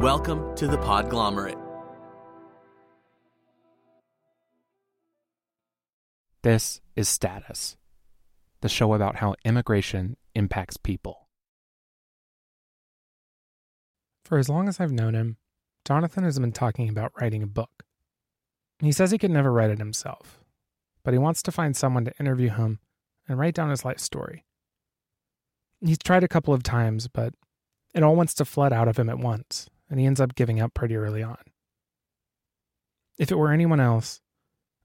Welcome to the Podglomerate. This is Status, the show about how immigration impacts people. For as long as I've known him, Jonathan has been talking about writing a book. He says he could never write it himself, but he wants to find someone to interview him and write down his life story. He's tried a couple of times, but it all wants to flood out of him at once, and he ends up giving up pretty early on. If it were anyone else,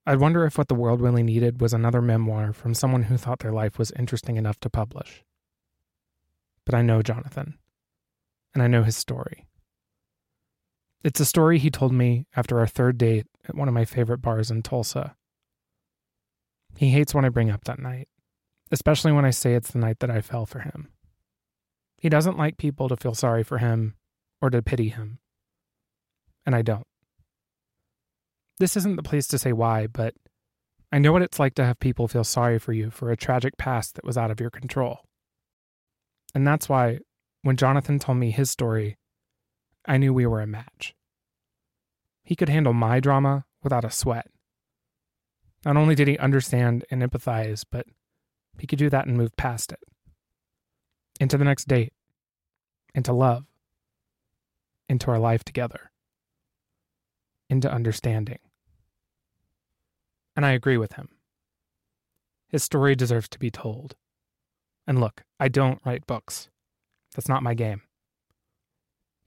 I'd wonder if what the world really needed was another memoir from someone who thought their life was interesting enough to publish. But I know Jonathan, and I know his story. It's a story he told me after our third date at one of my favorite bars in Tulsa. He hates when I bring up that night, especially when I say it's the night that I fell for him. He doesn't like people to feel sorry for him or to pity him. And I don't. This isn't the place to say why, but I know what it's like to have people feel sorry for you for a tragic past that was out of your control. And that's why, when Jonathan told me his story, I knew we were a match. He could handle my drama without a sweat. Not only did he understand and empathize, but he could do that and move past it. Into the next date, into love, into our life together, into understanding. And I agree with him. His story deserves to be told. And look, I don't write books. That's not my game.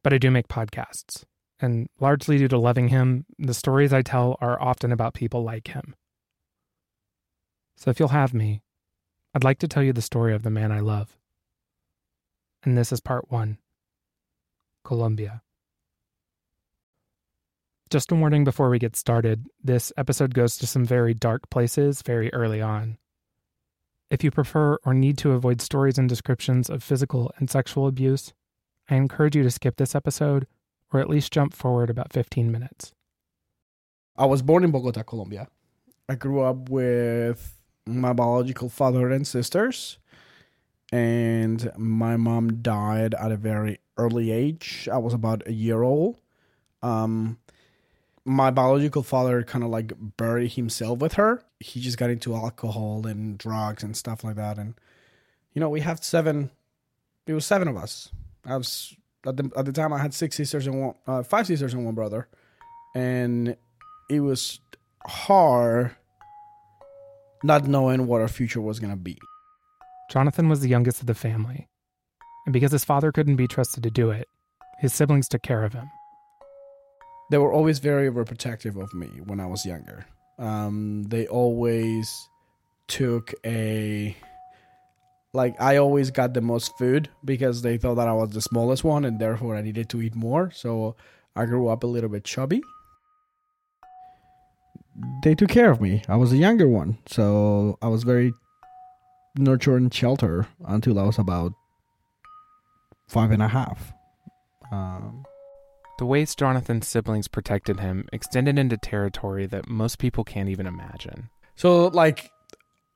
But I do make podcasts. And largely due to loving him, the stories I tell are often about people like him. So if you'll have me, I'd like to tell you the story of the man I love. And this is part one Colombia. Just a warning before we get started this episode goes to some very dark places very early on. If you prefer or need to avoid stories and descriptions of physical and sexual abuse, I encourage you to skip this episode or at least jump forward about 15 minutes. I was born in Bogota, Colombia. I grew up with my biological father and sisters, and my mom died at a very early age. I was about a year old. Um, my biological father kind of like buried himself with her. He just got into alcohol and drugs and stuff like that. And you know, we have seven. It was seven of us. I was at the at the time I had six sisters and one, uh, five sisters and one brother, and it was hard not knowing what our future was gonna be. Jonathan was the youngest of the family, and because his father couldn't be trusted to do it, his siblings took care of him. They were always very overprotective of me when I was younger. Um, they always took a like I always got the most food because they thought that I was the smallest one and therefore I needed to eat more. So I grew up a little bit chubby. They took care of me. I was a younger one, so I was very nurtured and sheltered until I was about five and a half. Um, the ways Jonathan's siblings protected him extended into territory that most people can't even imagine. So, like,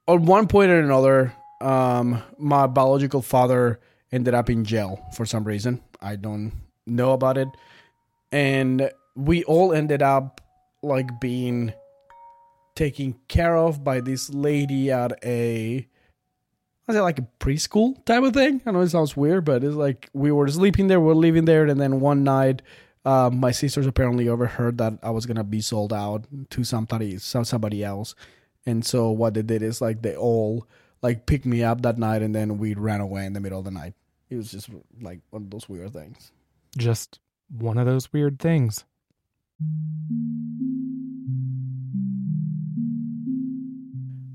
on one point or another, um, my biological father ended up in jail for some reason. I don't know about it. And we all ended up like being taken care of by this lady at a was it like a preschool type of thing? I know it sounds weird, but it's like we were sleeping there, we are living there, and then one night, uh, my sisters apparently overheard that I was gonna be sold out to somebody, somebody else, and so what they did is like they all like picked me up that night and then we ran away in the middle of the night. It was just like one of those weird things. Just one of those weird things.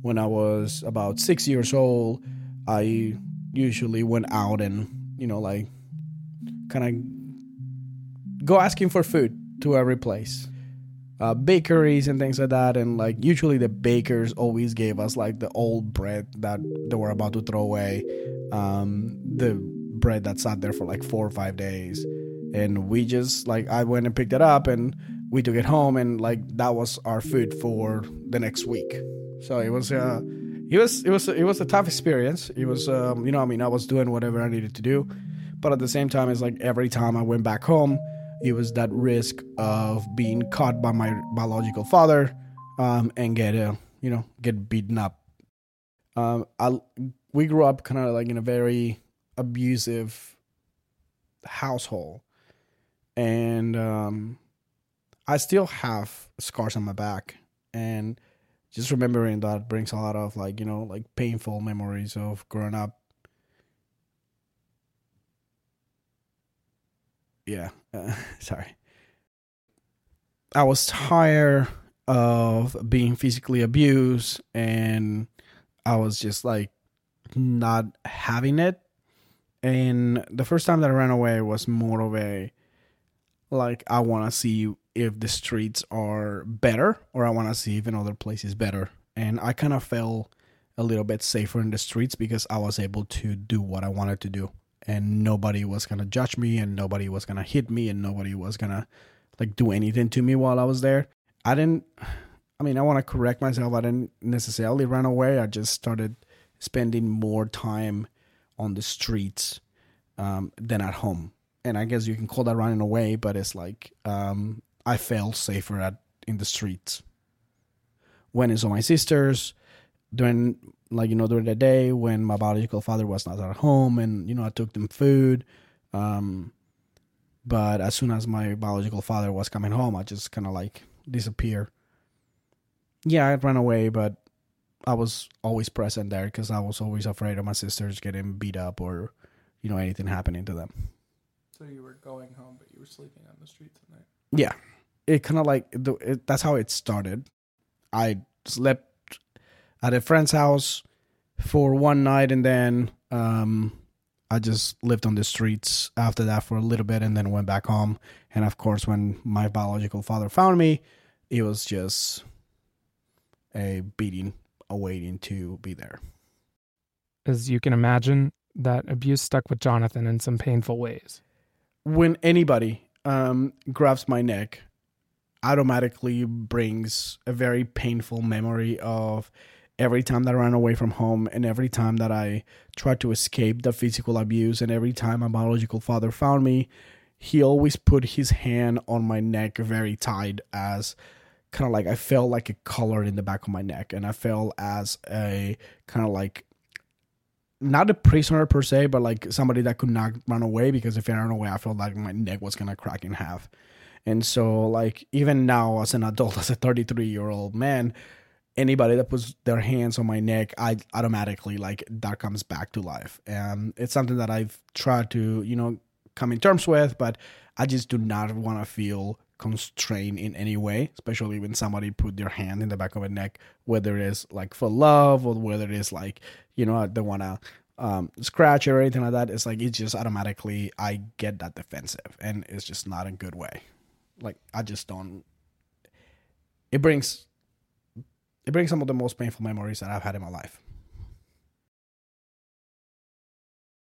When I was about six years old, I usually went out and, you know, like kind of go asking for food to every place uh, bakeries and things like that. And like usually the bakers always gave us like the old bread that they were about to throw away, um, the bread that sat there for like four or five days. And we just like I went and picked it up and we took it home and like that was our food for the next week. So it was uh it was it was it was a tough experience. It was um you know I mean I was doing whatever I needed to do, but at the same time it's like every time I went back home it was that risk of being caught by my biological father um, and get uh, you know get beaten up. Um, I we grew up kind of like in a very abusive household, and um, I still have scars on my back, and just remembering that brings a lot of like you know like painful memories of growing up. Yeah, uh, sorry. I was tired of being physically abused, and I was just like not having it. And the first time that I ran away was more of a like I want to see if the streets are better or I want to see if another place is better. And I kind of felt a little bit safer in the streets because I was able to do what I wanted to do. And nobody was going to judge me and nobody was going to hit me and nobody was going to like do anything to me while I was there. I didn't I mean, I want to correct myself. I didn't necessarily run away. I just started spending more time on the streets um, than at home. And I guess you can call that running away, but it's like um, I felt safer at in the streets. When I saw my sisters during, like you know, during the day when my biological father was not at home, and you know, I took them food. Um, but as soon as my biological father was coming home, I just kind of like disappear. Yeah, I ran away, but I was always present there because I was always afraid of my sisters getting beat up or, you know, anything happening to them. So you were going home, but you were sleeping on the street tonight. Yeah, it kind of like the, it, that's how it started. I slept at a friend's house for one night, and then um, I just lived on the streets after that for a little bit, and then went back home. And of course, when my biological father found me, it was just a beating awaiting to be there. As you can imagine, that abuse stuck with Jonathan in some painful ways. When anybody um, grabs my neck, automatically brings a very painful memory of every time that I ran away from home and every time that I tried to escape the physical abuse and every time my biological father found me, he always put his hand on my neck very tight as kind of like I felt like a collar in the back of my neck, and I felt as a kind of like not a prisoner per se, but like somebody that could not run away because if I ran away, I felt like my neck was gonna crack in half. And so, like even now, as an adult, as a 33 year old man, anybody that puts their hands on my neck, I automatically like that comes back to life. And it's something that I've tried to, you know, come in terms with, but I just do not want to feel constrained in any way, especially when somebody put their hand in the back of a neck, whether it is like for love or whether it is like, you know, they want to um, scratch or anything like that. It's like, it's just automatically, I get that defensive and it's just not a good way. Like, I just don't, it brings, it brings some of the most painful memories that I've had in my life.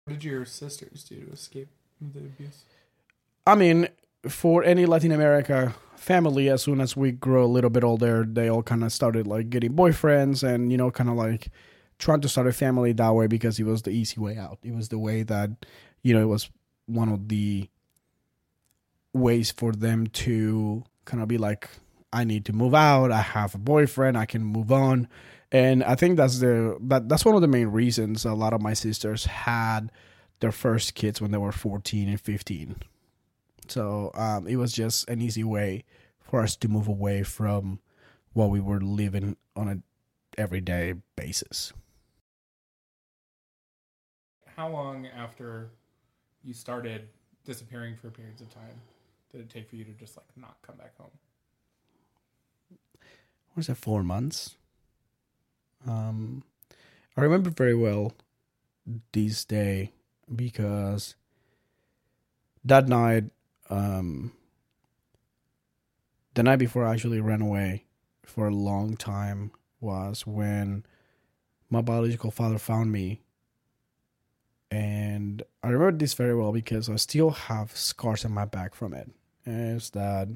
What did your sisters do to escape the abuse? I mean, for any Latin America family, as soon as we grow a little bit older, they all kind of started like getting boyfriends and, you know, kind of like trying to start a family that way because it was the easy way out. It was the way that, you know, it was one of the ways for them to kind of be like, I need to move out. I have a boyfriend. I can move on. And I think that's the that that's one of the main reasons a lot of my sisters had their first kids when they were 14 and 15 so um, it was just an easy way for us to move away from what we were living on an everyday basis. How long after you started disappearing for periods of time did it take for you to just like not come back home? Was it four months? Um, I remember very well this day because that night um, the night before I actually ran away for a long time was when my biological father found me. And I remember this very well because I still have scars on my back from it. Is that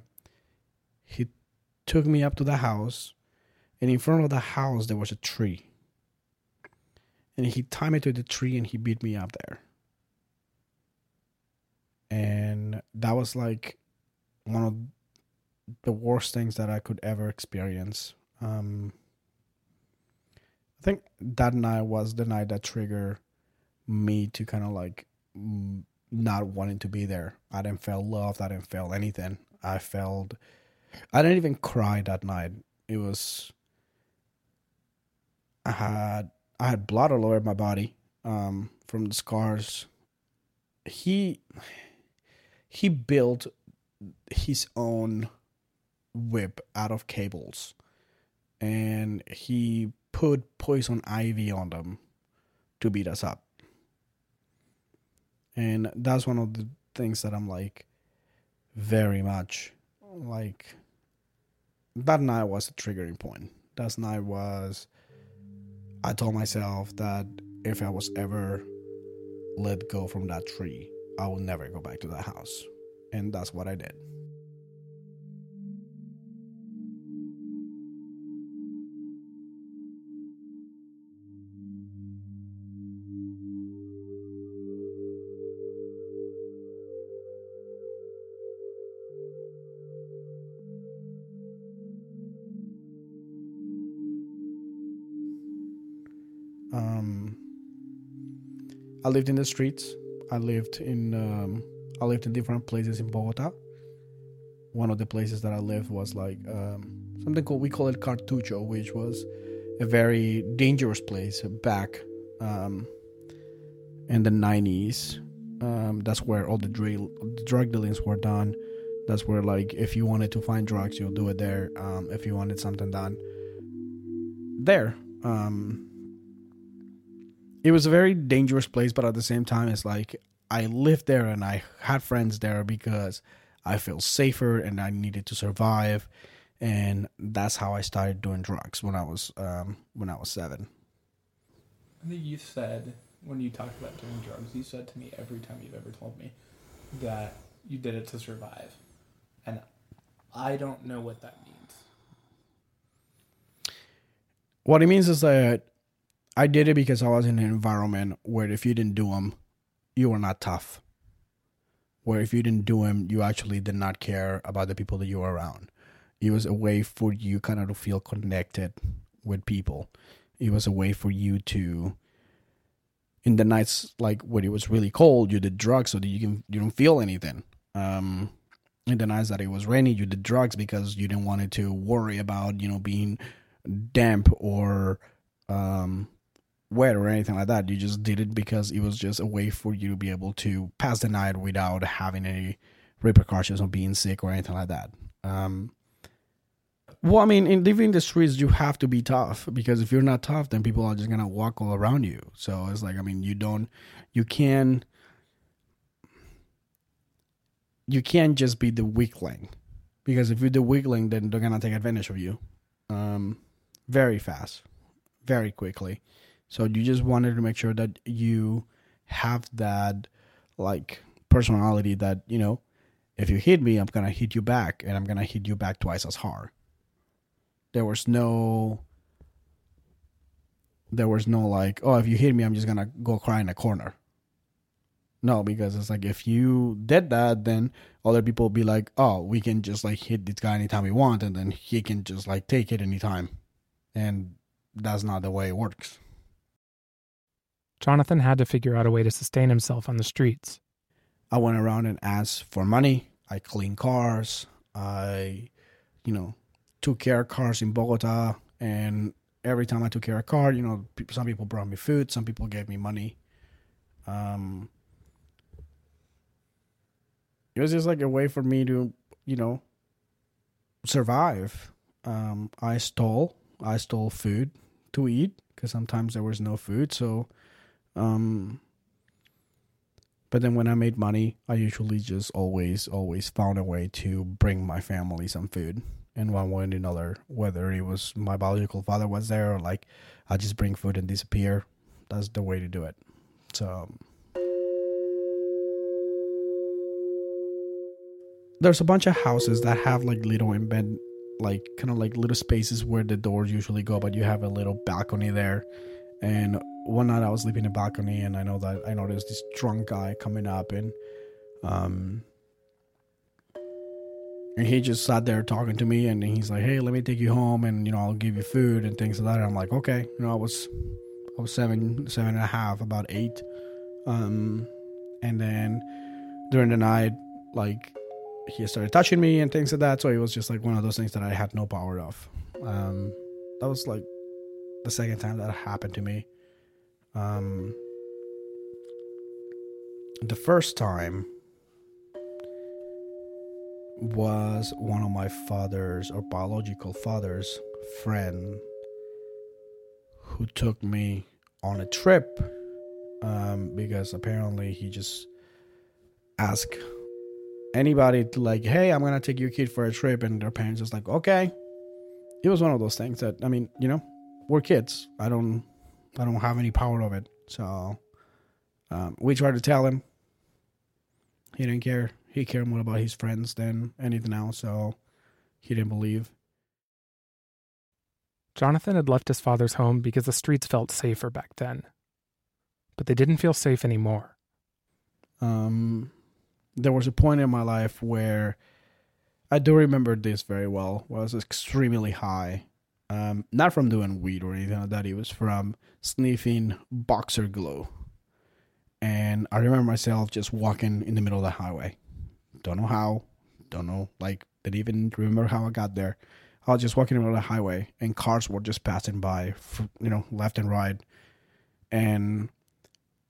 he took me up to the house, and in front of the house there was a tree. And he tied me to the tree and he beat me up there and that was like one of the worst things that I could ever experience. Um, I think that night was the night that triggered me to kind of like not wanting to be there. I didn't feel loved. I didn't feel anything. I felt. I didn't even cry that night. It was. I had I had blood all over my body um, from the scars. He he built his own whip out of cables, and he put poison ivy on them to beat us up. And that's one of the things that I'm like very much like that night was a triggering point. That night was I told myself that if I was ever let go from that tree, I will never go back to that house. And that's what I did. I lived in the streets. I lived in um, I lived in different places in Bogota. One of the places that I lived was like um, something called we call it Cartucho, which was a very dangerous place back um, in the nineties. Um, that's where all the, drill, the drug dealings were done. That's where like if you wanted to find drugs, you'll do it there. Um, if you wanted something done, there. Um, it was a very dangerous place, but at the same time, it's like I lived there and I had friends there because I felt safer and I needed to survive, and that's how I started doing drugs when I was um, when I was seven. I think you said when you talked about doing drugs, you said to me every time you've ever told me that you did it to survive, and I don't know what that means. What it means is that I did it because I was in an environment where if you didn't do them, you were not tough. Where if you didn't do them, you actually did not care about the people that you were around. It was a way for you kind of to feel connected with people. It was a way for you to, in the nights like when it was really cold, you did drugs so that you can you don't feel anything. Um, in the nights that it was rainy, you did drugs because you didn't want to worry about you know being damp or um wet or anything like that. You just did it because it was just a way for you to be able to pass the night without having any repercussions of being sick or anything like that. Um, well, I mean, in living in the streets, you have to be tough because if you're not tough, then people are just gonna walk all around you. So it's like, I mean, you don't, you can, you can't just be the weakling because if you're the weakling, then they're gonna take advantage of you, um, very fast, very quickly. So you just wanted to make sure that you have that like personality that, you know, if you hit me, I'm going to hit you back and I'm going to hit you back twice as hard. There was no there was no like, oh, if you hit me, I'm just going to go cry in a corner. No, because it's like if you did that, then other people will be like, oh, we can just like hit this guy anytime we want, and then he can just like take it anytime. And that's not the way it works. Jonathan had to figure out a way to sustain himself on the streets. I went around and asked for money. I cleaned cars. I, you know, took care of cars in Bogota. And every time I took care of a car, you know, some people brought me food, some people gave me money. Um, it was just like a way for me to, you know, survive. Um, I stole. I stole food to eat because sometimes there was no food. So um, but then when I made money, I usually just always, always found a way to bring my family some food in one way or another. Whether it was my biological father was there or like I just bring food and disappear. That's the way to do it. So there's a bunch of houses that have like little embed like kind of like little spaces where the doors usually go, but you have a little balcony there. And one night I was sleeping in the balcony and I know that I noticed this drunk guy coming up and um and he just sat there talking to me, and he's like, "Hey, let me take you home, and you know, I'll give you food and things like that." And I'm like, "Okay," you know, I was, I was seven, seven and a half, about eight, um, and then during the night, like he started touching me and things like that. So it was just like one of those things that I had no power of. Um, that was like the second time that happened to me. Um, the first time was one of my father's or biological father's friend who took me on a trip um, because apparently he just asked anybody to like hey i'm gonna take your kid for a trip and their parents just like okay. It was one of those things that i mean you know we're kids. I don't i don't have any power of it so um, we tried to tell him he didn't care he cared more about his friends than anything else, so he didn't believe. Jonathan had left his father's home because the streets felt safer back then. But they didn't feel safe anymore. Um, there was a point in my life where I do remember this very well. I Was extremely high. Um, not from doing weed or anything like that. It was from sniffing boxer glue. And I remember myself just walking in the middle of the highway. Don't know how. Don't know. Like, didn't even remember how I got there. I was just walking around the highway, and cars were just passing by, you know, left and right. And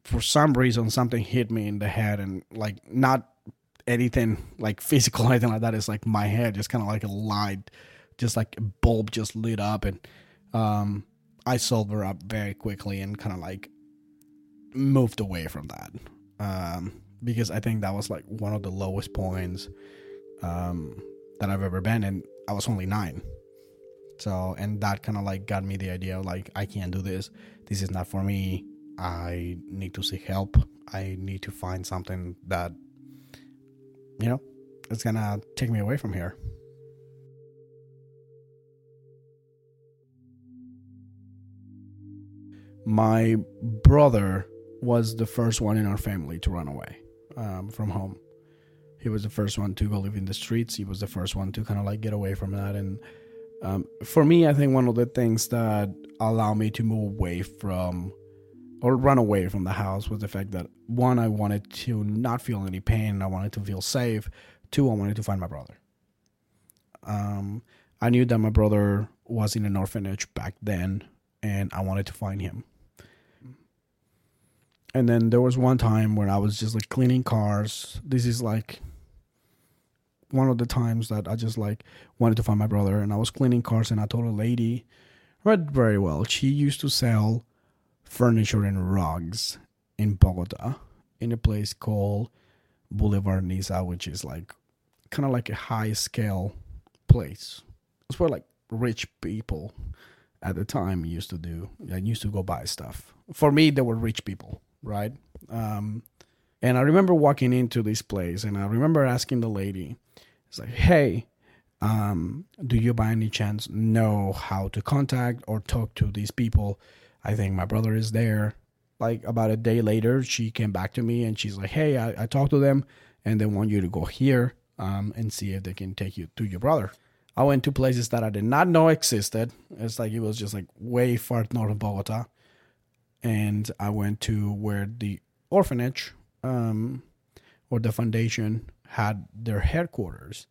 for some reason, something hit me in the head, and like not anything like physical, anything like that. It's like my head just kind of like a light, just like a bulb just lit up, and um, I sobered up very quickly and kind of like moved away from that. Um, because I think that was like one of the lowest points um, that I've ever been, and I was only nine. So, and that kind of like got me the idea of like, I can't do this. This is not for me. I need to seek help. I need to find something that, you know, it's gonna take me away from here. My brother was the first one in our family to run away um, from home. He was the first one to go live in the streets. He was the first one to kind of like get away from that. And um, for me, I think one of the things that allowed me to move away from or run away from the house was the fact that one, I wanted to not feel any pain. I wanted to feel safe. Two, I wanted to find my brother. Um, I knew that my brother was in an orphanage back then, and I wanted to find him. And then there was one time where I was just like cleaning cars. This is like one of the times that I just like wanted to find my brother and I was cleaning cars and I told a lady read very well. She used to sell furniture and rugs in Bogota in a place called Boulevard Niza, which is like kind of like a high scale place. It's where like rich people at the time used to do. I used to go buy stuff. For me, they were rich people right? Um, and I remember walking into this place, and I remember asking the lady, "It's like, hey, um, do you by any chance know how to contact or talk to these people? I think my brother is there." Like about a day later, she came back to me and she's like, "Hey, I, I talked to them, and they want you to go here um, and see if they can take you to your brother." I went to places that I did not know existed. It's like it was just like way far north of Bogota and I went to where the orphanage um, or the foundation had their headquarters.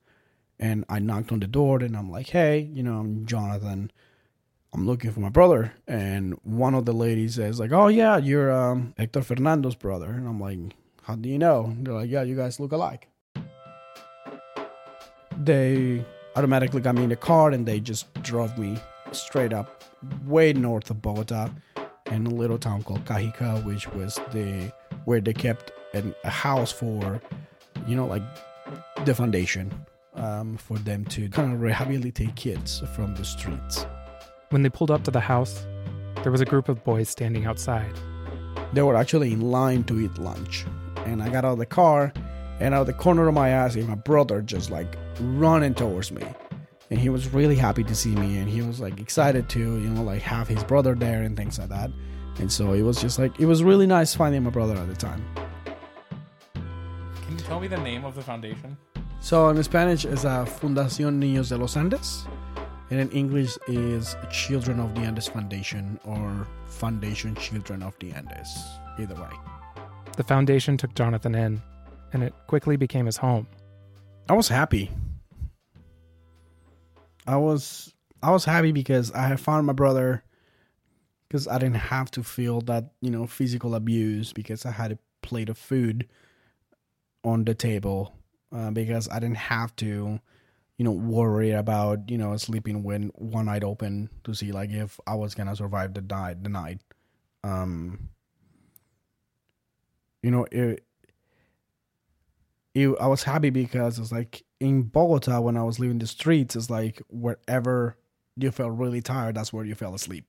And I knocked on the door and I'm like, hey, you know, I'm Jonathan. I'm looking for my brother. And one of the ladies says, like, oh, yeah, you're um, Hector Fernando's brother. And I'm like, how do you know? And they're like, yeah, you guys look alike. They automatically got me in the car and they just drove me straight up way north of Bogota in a little town called Cajica, which was the where they kept an, a house for, you know, like the foundation um, for them to kind of rehabilitate kids from the streets. When they pulled up to the house, there was a group of boys standing outside. They were actually in line to eat lunch, and I got out of the car, and out of the corner of my eye, my brother just like running towards me and he was really happy to see me and he was like excited to you know like have his brother there and things like that and so it was just like it was really nice finding my brother at the time can you tell me the name of the foundation So in Spanish is a uh, Fundación Niños de los Andes, and in English is Children of the Andes Foundation or Foundation Children of the Andes. Either way. The foundation took Jonathan in, and it quickly became his home. I was happy. I was I was happy because I had found my brother because I didn't have to feel that, you know, physical abuse because I had a plate of food on the table uh, because I didn't have to, you know, worry about, you know, sleeping when one night open to see like if I was going to survive the night the night. Um you know, it, it I was happy because it's like in Bogota when I was leaving the streets, it's like wherever you felt really tired, that's where you fell asleep.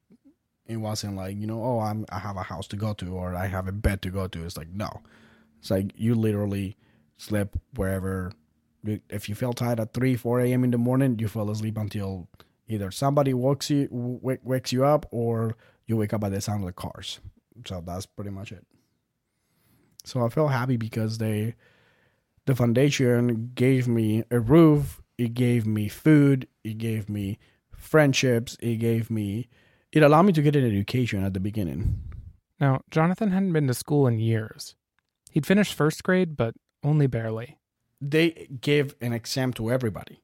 It wasn't like, you know, oh I'm I have a house to go to or I have a bed to go to. It's like no. It's like you literally slept wherever if you felt tired at 3 4 a.m in the morning you fell asleep until either somebody wakes you w- wakes you up or you wake up by the sound of the cars so that's pretty much it so i felt happy because they the foundation gave me a roof it gave me food it gave me friendships it gave me it allowed me to get an education at the beginning Now, Jonathan hadn't been to school in years. He'd finished first grade, but only barely. they gave an exam to everybody.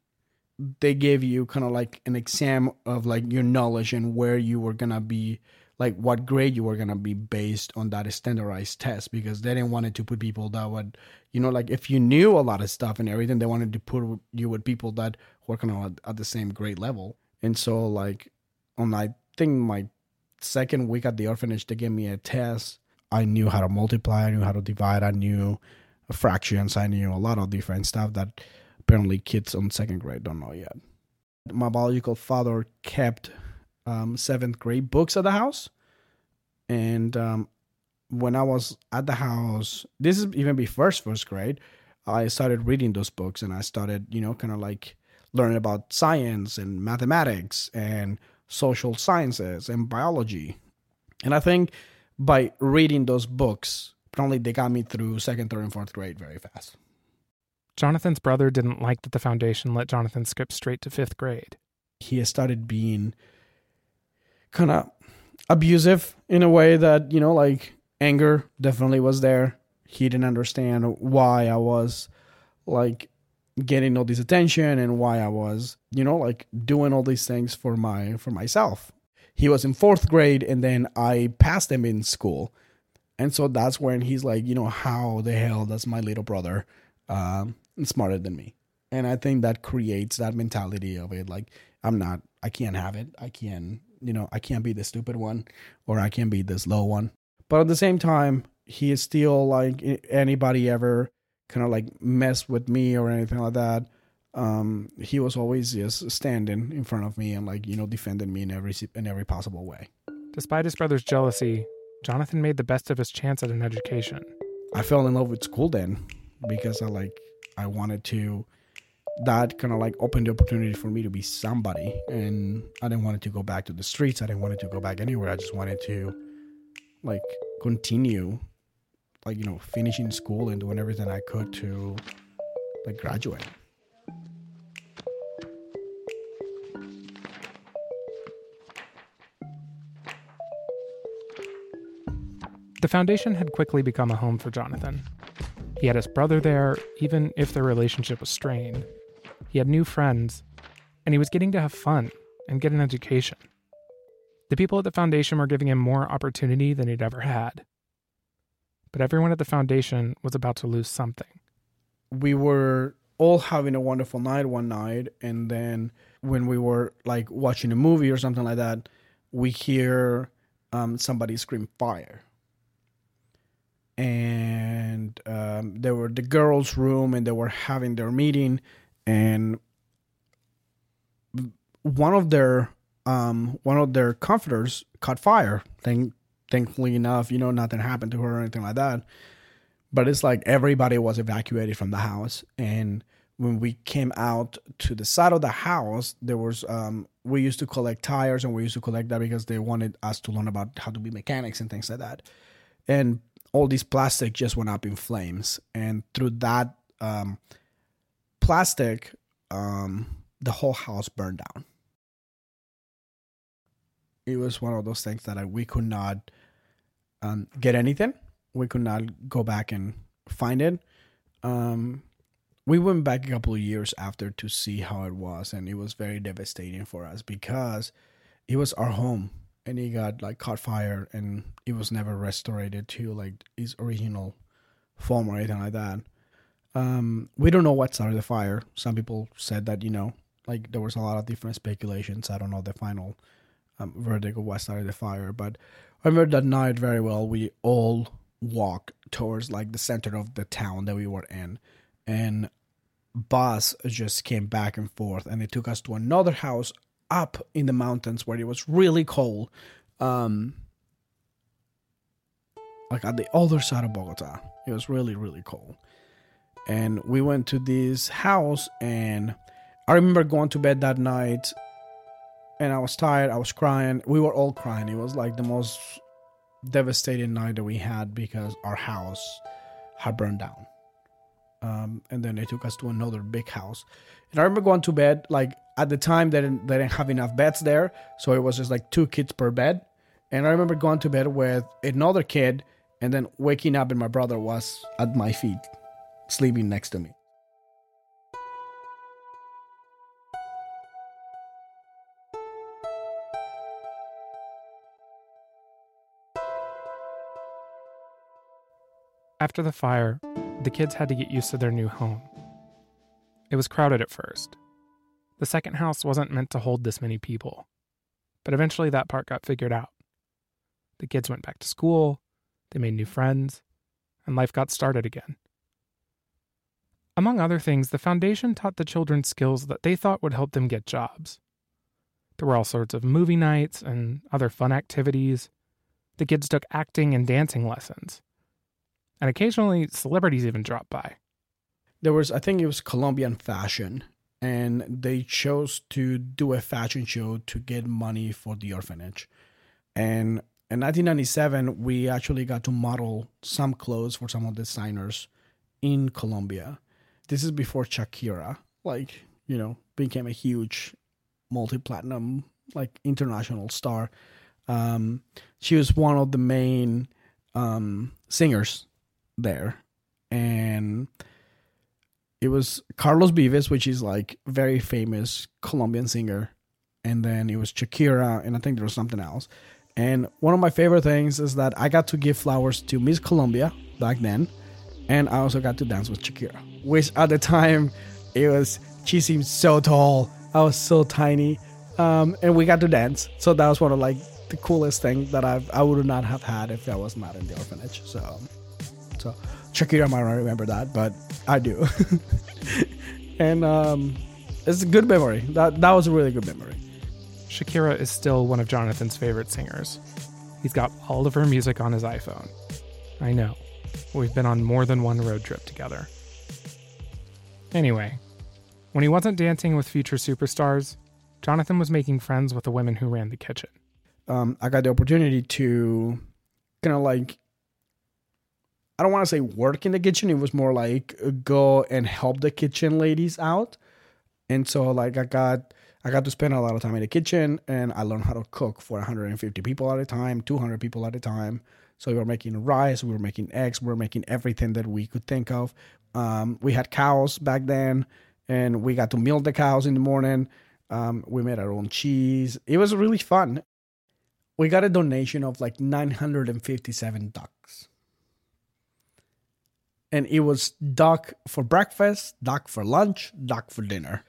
They gave you kind of like an exam of like your knowledge and where you were gonna be, like what grade you were gonna be based on that standardized test because they didn't want to put people that would, you know, like if you knew a lot of stuff and everything, they wanted to put you with people that were kind of at the same grade level. And so like on I think my second week at the orphanage, they gave me a test. I knew how to multiply, I knew how to divide, I knew fractions. I knew a lot of different stuff that apparently kids on second grade don't know yet. My biological father kept um, seventh grade books at the house, and um, when I was at the house, this is even before first grade, I started reading those books, and I started, you know, kind of like learning about science and mathematics and social sciences and biology. And I think by reading those books, apparently they got me through second, third, and fourth grade very fast. Jonathan's brother didn't like that the foundation let Jonathan skip straight to fifth grade. He started being kind of abusive in a way that, you know, like anger definitely was there. He didn't understand why I was like getting all this attention and why I was, you know, like doing all these things for my for myself. He was in fourth grade and then I passed him in school. And so that's when he's like, you know, how the hell does my little brother um, smarter than me? And I think that creates that mentality of it. Like, I'm not, I can't have it. I can't, you know, I can't be the stupid one or I can't be the slow one. But at the same time, he is still like anybody ever kind of like mess with me or anything like that. Um, he was always just standing in front of me and like, you know, defending me in every, in every possible way. Despite his brother's jealousy, Jonathan made the best of his chance at an education. I fell in love with school then because I like I wanted to that kind of like opened the opportunity for me to be somebody and I didn't want it to go back to the streets. I didn't want it to go back anywhere. I just wanted to like continue like you know finishing school and doing everything I could to like graduate. The foundation had quickly become a home for Jonathan. He had his brother there, even if their relationship was strained. He had new friends, and he was getting to have fun and get an education. The people at the foundation were giving him more opportunity than he'd ever had. But everyone at the foundation was about to lose something. We were all having a wonderful night one night, and then when we were like watching a movie or something like that, we hear um, somebody scream fire and um, were the girls' room, and they were having their meeting, and one of their um, one of their comforters caught fire. Thank, thankfully enough, you know, nothing happened to her or anything like that. But it's like everybody was evacuated from the house, and when we came out to the side of the house, there was um, we used to collect tires, and we used to collect that because they wanted us to learn about how to be mechanics and things like that. And all this plastic just went up in flames and through that um, plastic, um, the whole house burned down. It was one of those things that I, we could not um, get anything. We could not go back and find it. Um, we went back a couple of years after to see how it was, and it was very devastating for us because it was our home, and it got like caught fire, and it was never restored to like its original form or anything like that. Um, we don't know what started the fire. Some people said that you know, like there was a lot of different speculations. I don't know the final um, verdict of what started the fire, but I remember that night very well. We all walked towards like the center of the town that we were in, and bus just came back and forth, and it took us to another house up in the mountains where it was really cold. Um, like at the other side of Bogota. It was really, really cold. And we went to this house, and I remember going to bed that night, and I was tired. I was crying. We were all crying. It was like the most devastating night that we had because our house had burned down. Um, and then they took us to another big house. And I remember going to bed, like at the time they didn't, they didn't have enough beds there, so it was just like two kids per bed. And I remember going to bed with another kid and then waking up and my brother was at my feet sleeping next to me After the fire, the kids had to get used to their new home. It was crowded at first. The second house wasn't meant to hold this many people, but eventually that part got figured out. The kids went back to school, they made new friends, and life got started again. Among other things, the foundation taught the children skills that they thought would help them get jobs. There were all sorts of movie nights and other fun activities. The kids took acting and dancing lessons. And occasionally, celebrities even dropped by. there was i think it was colombian fashion and they chose to do a fashion show to get money for the orphanage and in 1997 we actually got to model some clothes for some of the designers in colombia this is before shakira like you know became a huge multi-platinum like international star. Um she was one of the main um singers there. And it was Carlos Vives, which is like very famous Colombian singer, and then it was Shakira, and I think there was something else. And one of my favorite things is that I got to give flowers to Miss Colombia back then, and I also got to dance with Shakira, which at the time it was she seemed so tall, I was so tiny, um, and we got to dance. So that was one of like the coolest thing that I've I would not have had if I was not in the orphanage. So, so Shakira might not remember that, but I do. and um, it's a good memory. That that was a really good memory. Shakira is still one of Jonathan's favorite singers. He's got all of her music on his iPhone. I know. We've been on more than one road trip together. Anyway, when he wasn't dancing with future superstars, Jonathan was making friends with the women who ran the kitchen. Um, I got the opportunity to kind of like I don't want to say work in the kitchen. It was more like go and help the kitchen ladies out. And so like I got I got to spend a lot of time in the kitchen and I learned how to cook for 150 people at a time, 200 people at a time. So we were making rice, we were making eggs, we were making everything that we could think of. Um, we had cows back then and we got to milk the cows in the morning. Um, we made our own cheese. It was really fun. We got a donation of like 957 ducks and it was duck for breakfast, duck for lunch, duck for dinner.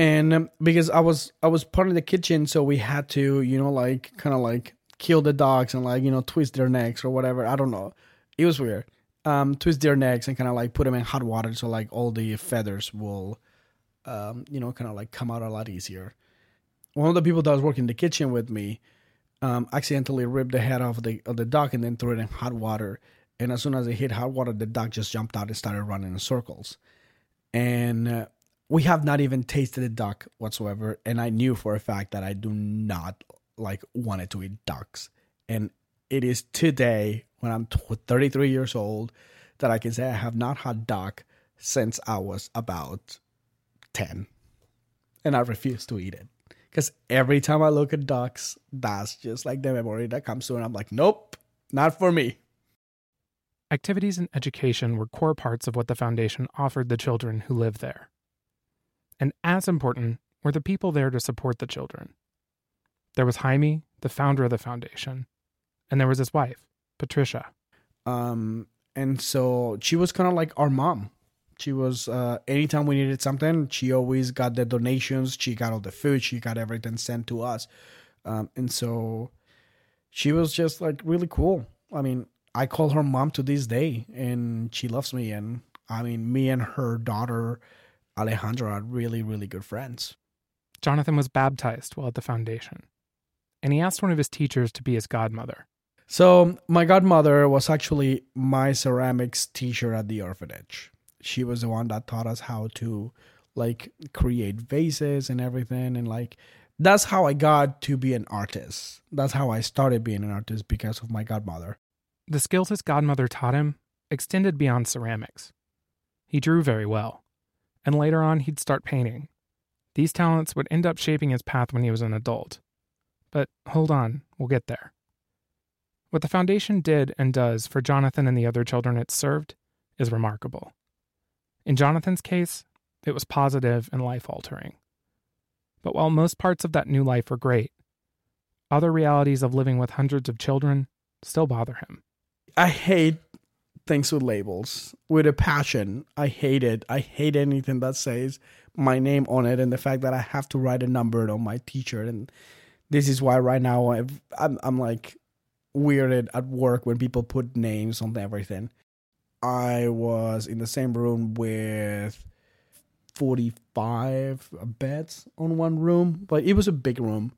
And um, because I was I was part of the kitchen, so we had to you know like kind of like kill the dogs and like you know twist their necks or whatever. I don't know. It was weird. Um, twist their necks and kind of like put them in hot water so like all the feathers will, um, you know, kind of like come out a lot easier. One of the people that was working in the kitchen with me, um, accidentally ripped the head off the of the duck and then threw it in hot water and as soon as it hit hot water, the duck just jumped out and started running in circles. And uh, we have not even tasted a duck whatsoever. And I knew for a fact that I do not like wanted to eat ducks. And it is today, when I'm 33 years old, that I can say I have not had duck since I was about 10. And I refuse to eat it. Because every time I look at ducks, that's just like the memory that comes to, and I'm like, nope, not for me. Activities and education were core parts of what the foundation offered the children who lived there. And as important were the people there to support the children. There was Jaime, the founder of the foundation, and there was his wife, Patricia. Um, and so she was kind of like our mom. She was uh, anytime we needed something, she always got the donations. She got all the food. She got everything sent to us, um, and so she was just like really cool. I mean, I call her mom to this day, and she loves me. And I mean, me and her daughter Alejandra are really, really good friends. Jonathan was baptized while at the foundation, and he asked one of his teachers to be his godmother. So, my godmother was actually my ceramics teacher at the orphanage she was the one that taught us how to like create vases and everything and like that's how I got to be an artist. That's how I started being an artist because of my godmother. The skills his godmother taught him extended beyond ceramics. He drew very well, and later on he'd start painting. These talents would end up shaping his path when he was an adult. But hold on, we'll get there. What the foundation did and does for Jonathan and the other children it served is remarkable. In Jonathan's case, it was positive and life altering. But while most parts of that new life were great, other realities of living with hundreds of children still bother him. I hate things with labels with a passion. I hate it. I hate anything that says my name on it and the fact that I have to write a number on my t-shirt. And this is why right now i I'm, I'm like weirded at work when people put names on everything. I was in the same room with 45 beds on one room, but it was a big room.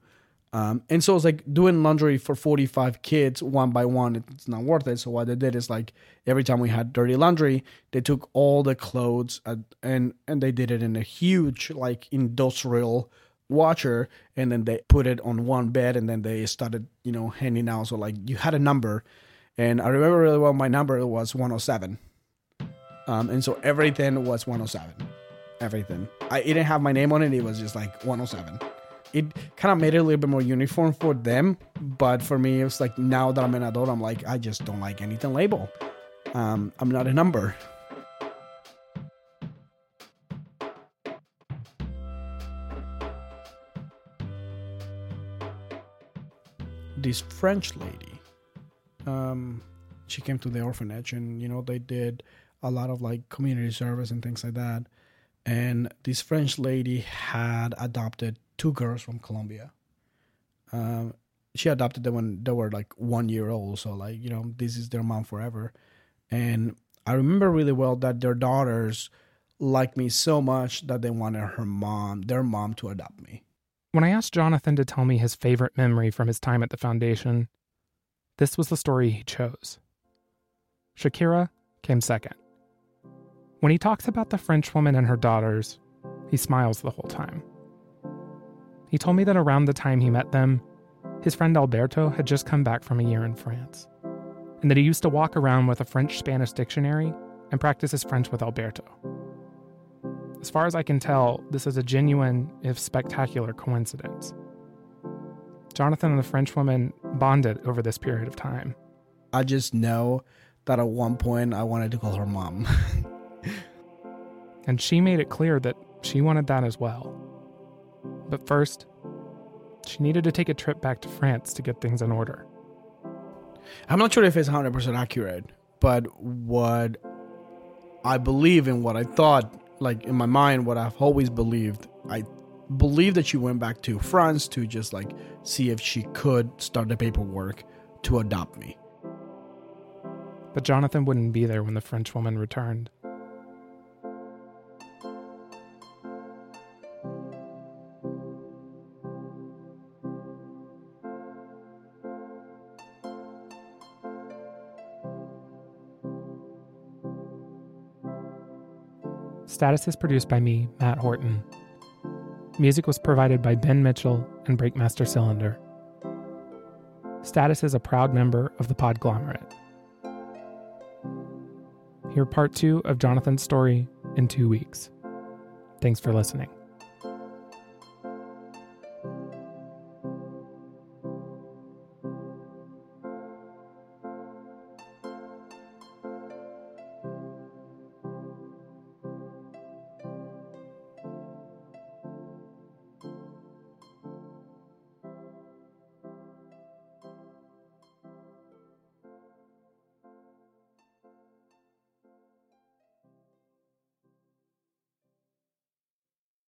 Um, and so it's like doing laundry for 45 kids one by one, it's not worth it. So what they did is like every time we had dirty laundry, they took all the clothes and and, and they did it in a huge like industrial washer and then they put it on one bed and then they started, you know, handing out. So like you had a number and I remember really well my number was 107. Um, and so everything was 107. Everything. I it didn't have my name on it. It was just like 107. It kind of made it a little bit more uniform for them, but for me, it was like now that I'm an adult, I'm like I just don't like anything label. Um, I'm not a number. This French lady um, she came to the orphanage and you know they did a lot of like community service and things like that and this french lady had adopted two girls from colombia um, she adopted them when they were like one year old so like you know this is their mom forever and i remember really well that their daughters liked me so much that they wanted her mom their mom to adopt me when i asked jonathan to tell me his favorite memory from his time at the foundation this was the story he chose. Shakira came second. When he talks about the French woman and her daughters, he smiles the whole time. He told me that around the time he met them, his friend Alberto had just come back from a year in France, and that he used to walk around with a French Spanish dictionary and practice his French with Alberto. As far as I can tell, this is a genuine, if spectacular, coincidence. Jonathan and the Frenchwoman bonded over this period of time. I just know that at one point I wanted to call her mom. and she made it clear that she wanted that as well. But first, she needed to take a trip back to France to get things in order. I'm not sure if it's 100% accurate, but what I believe in what I thought, like in my mind, what I've always believed, I believe that she went back to France to just like see if she could start the paperwork to adopt me. But Jonathan wouldn't be there when the French woman returned. Status is produced by me, Matt Horton. Music was provided by Ben Mitchell and Breakmaster Cylinder. Status is a proud member of the Podglomerate. Hear part two of Jonathan's story in two weeks. Thanks for listening.